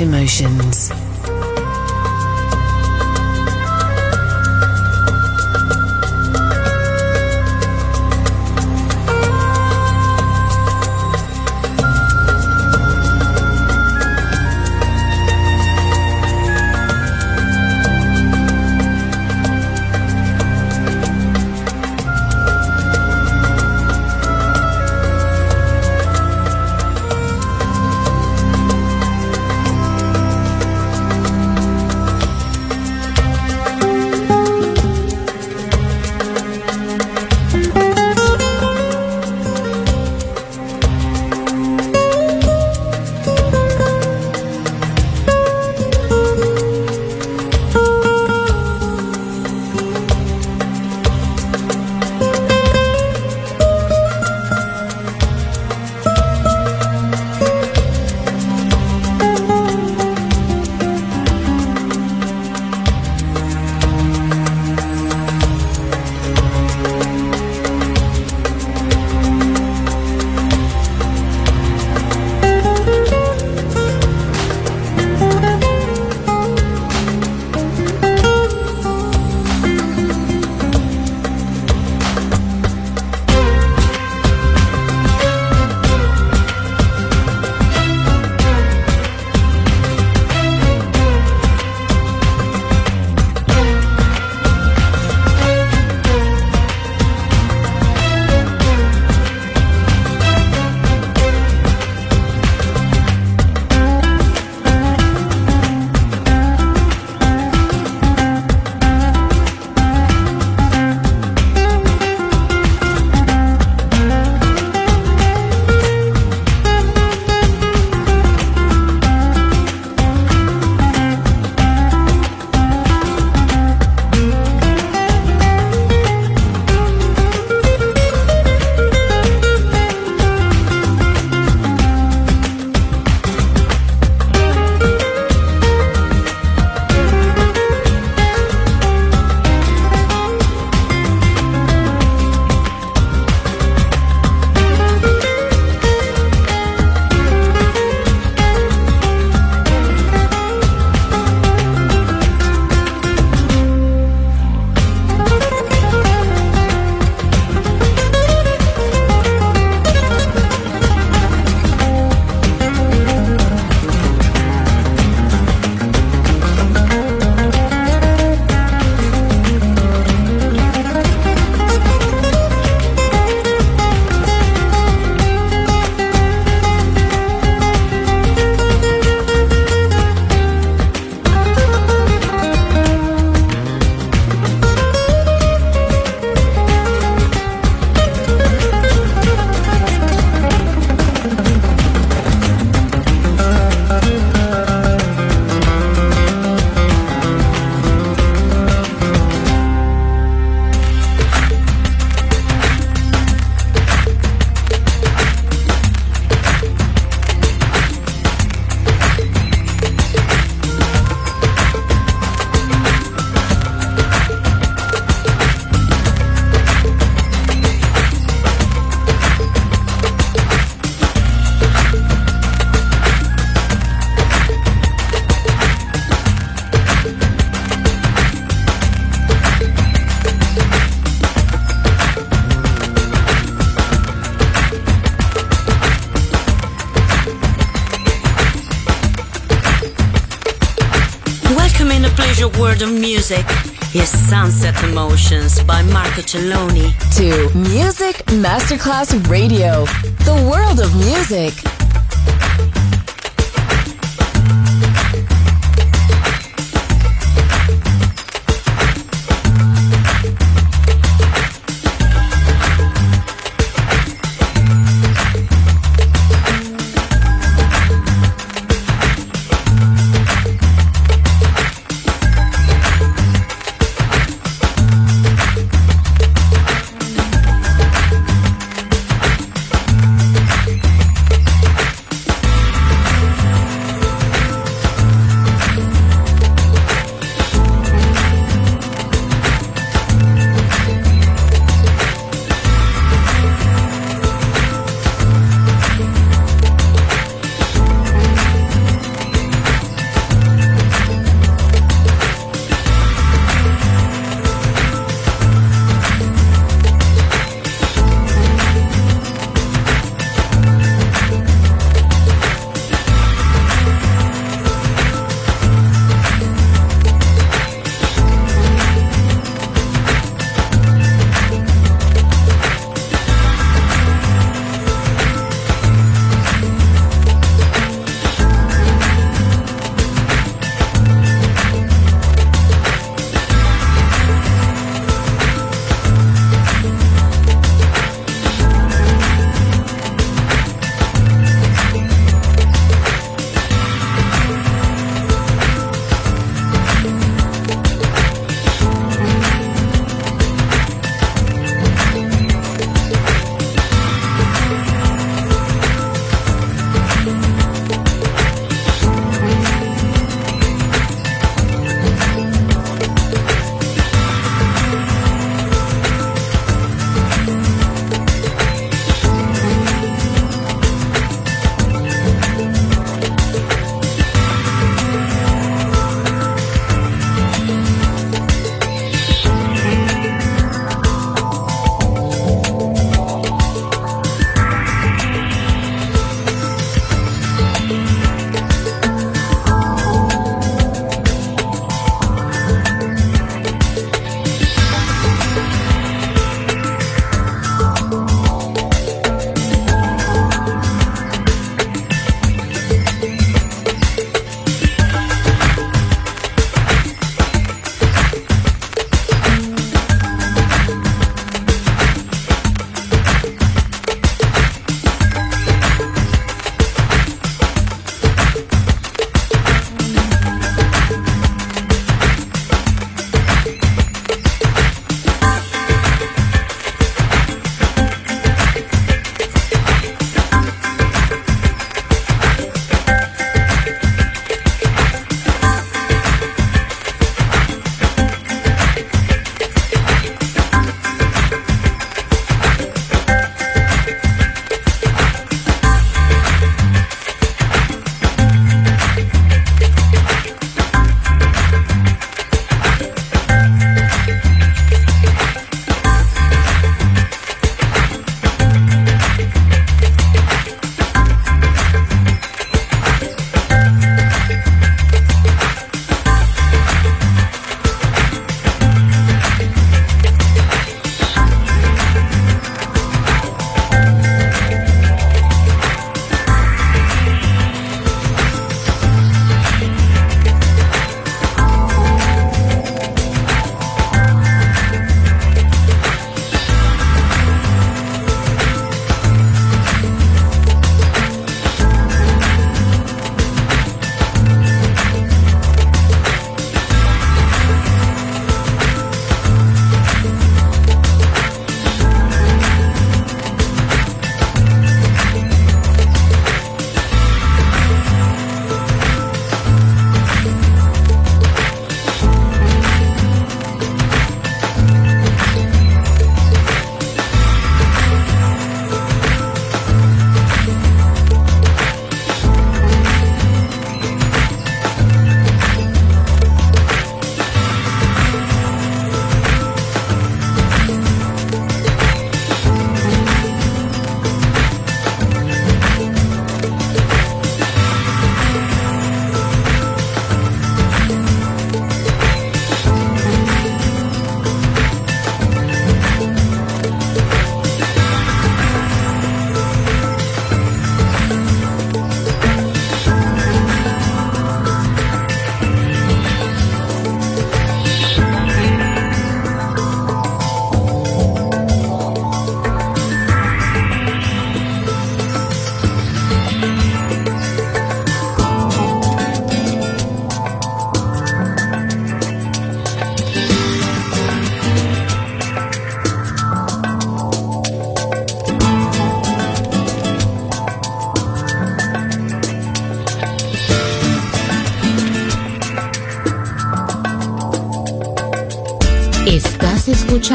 Emotions. Music is Sunset Emotions by Marco Celloni. To Music Masterclass Radio, the world of music.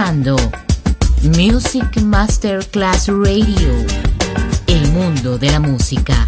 Escuchando Music Masterclass Radio, el mundo de la música.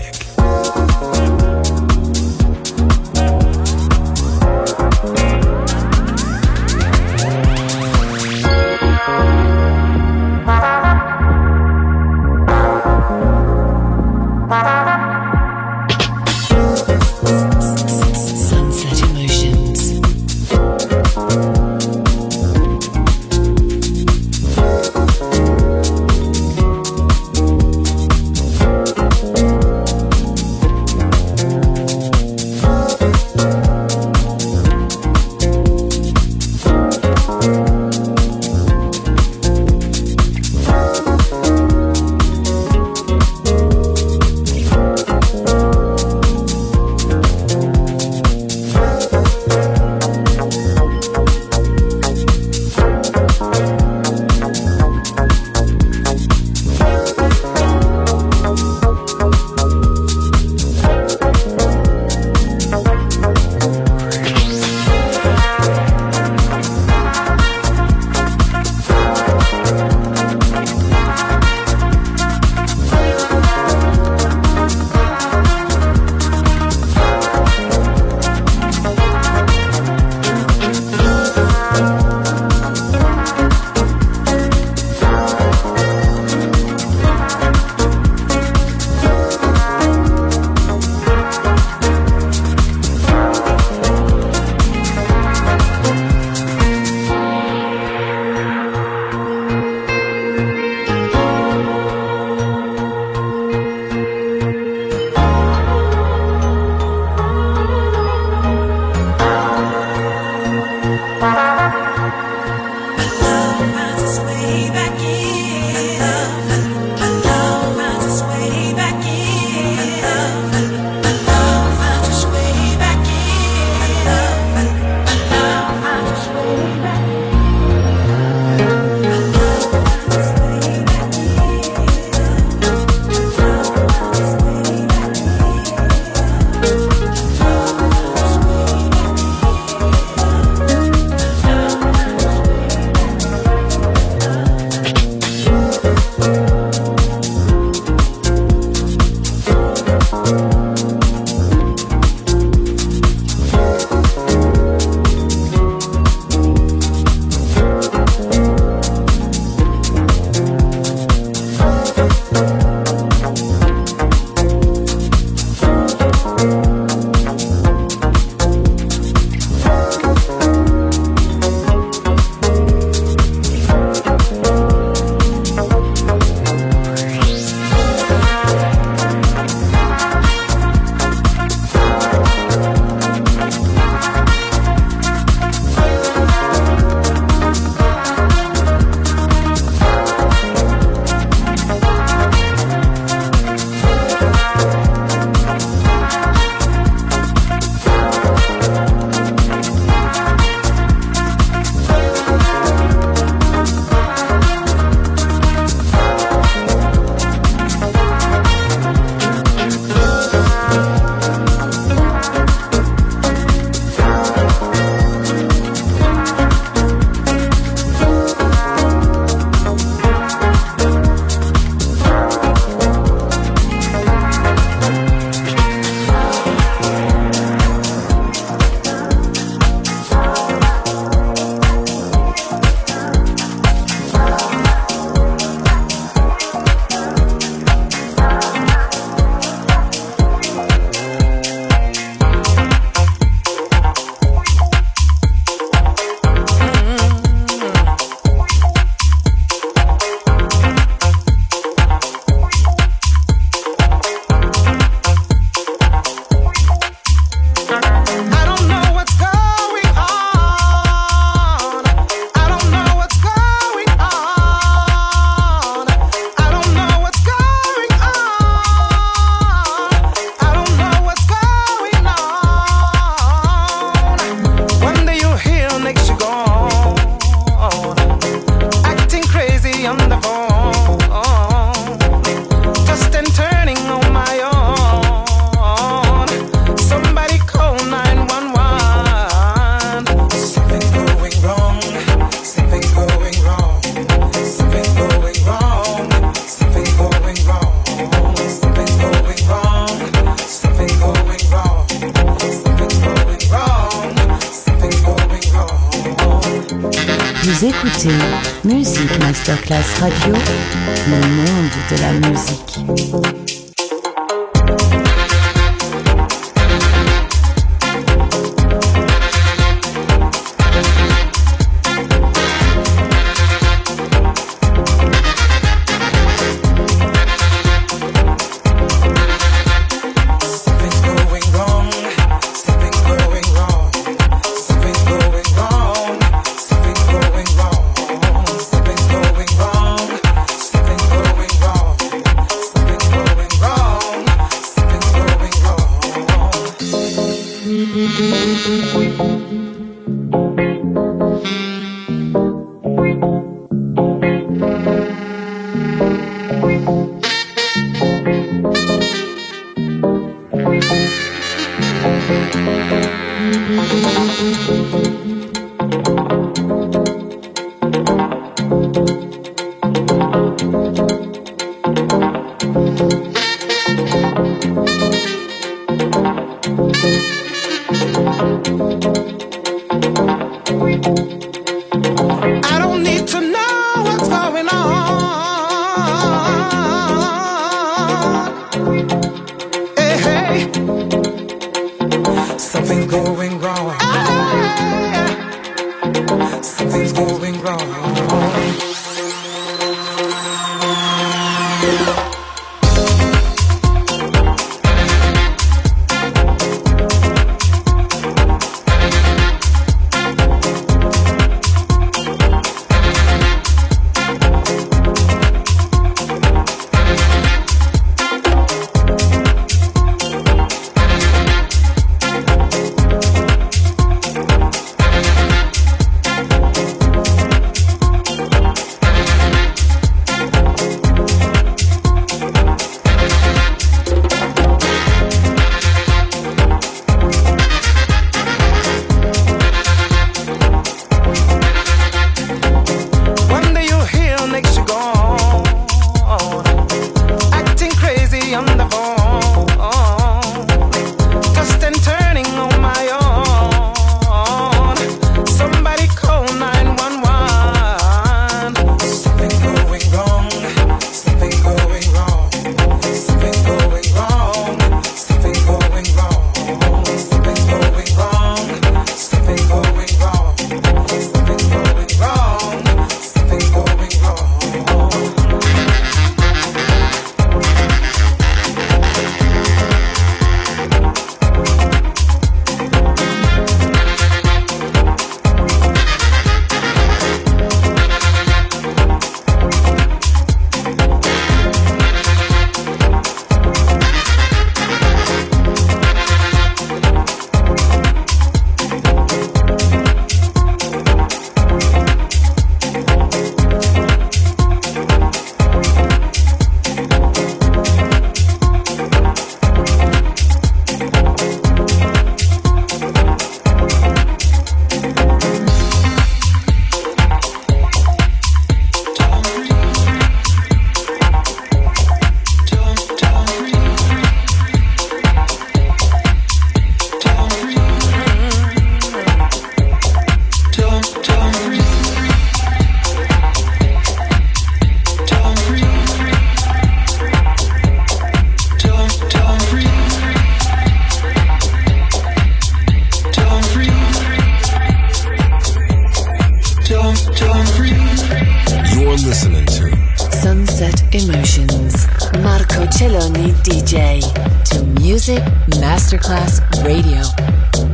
Class Radio.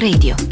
Radio.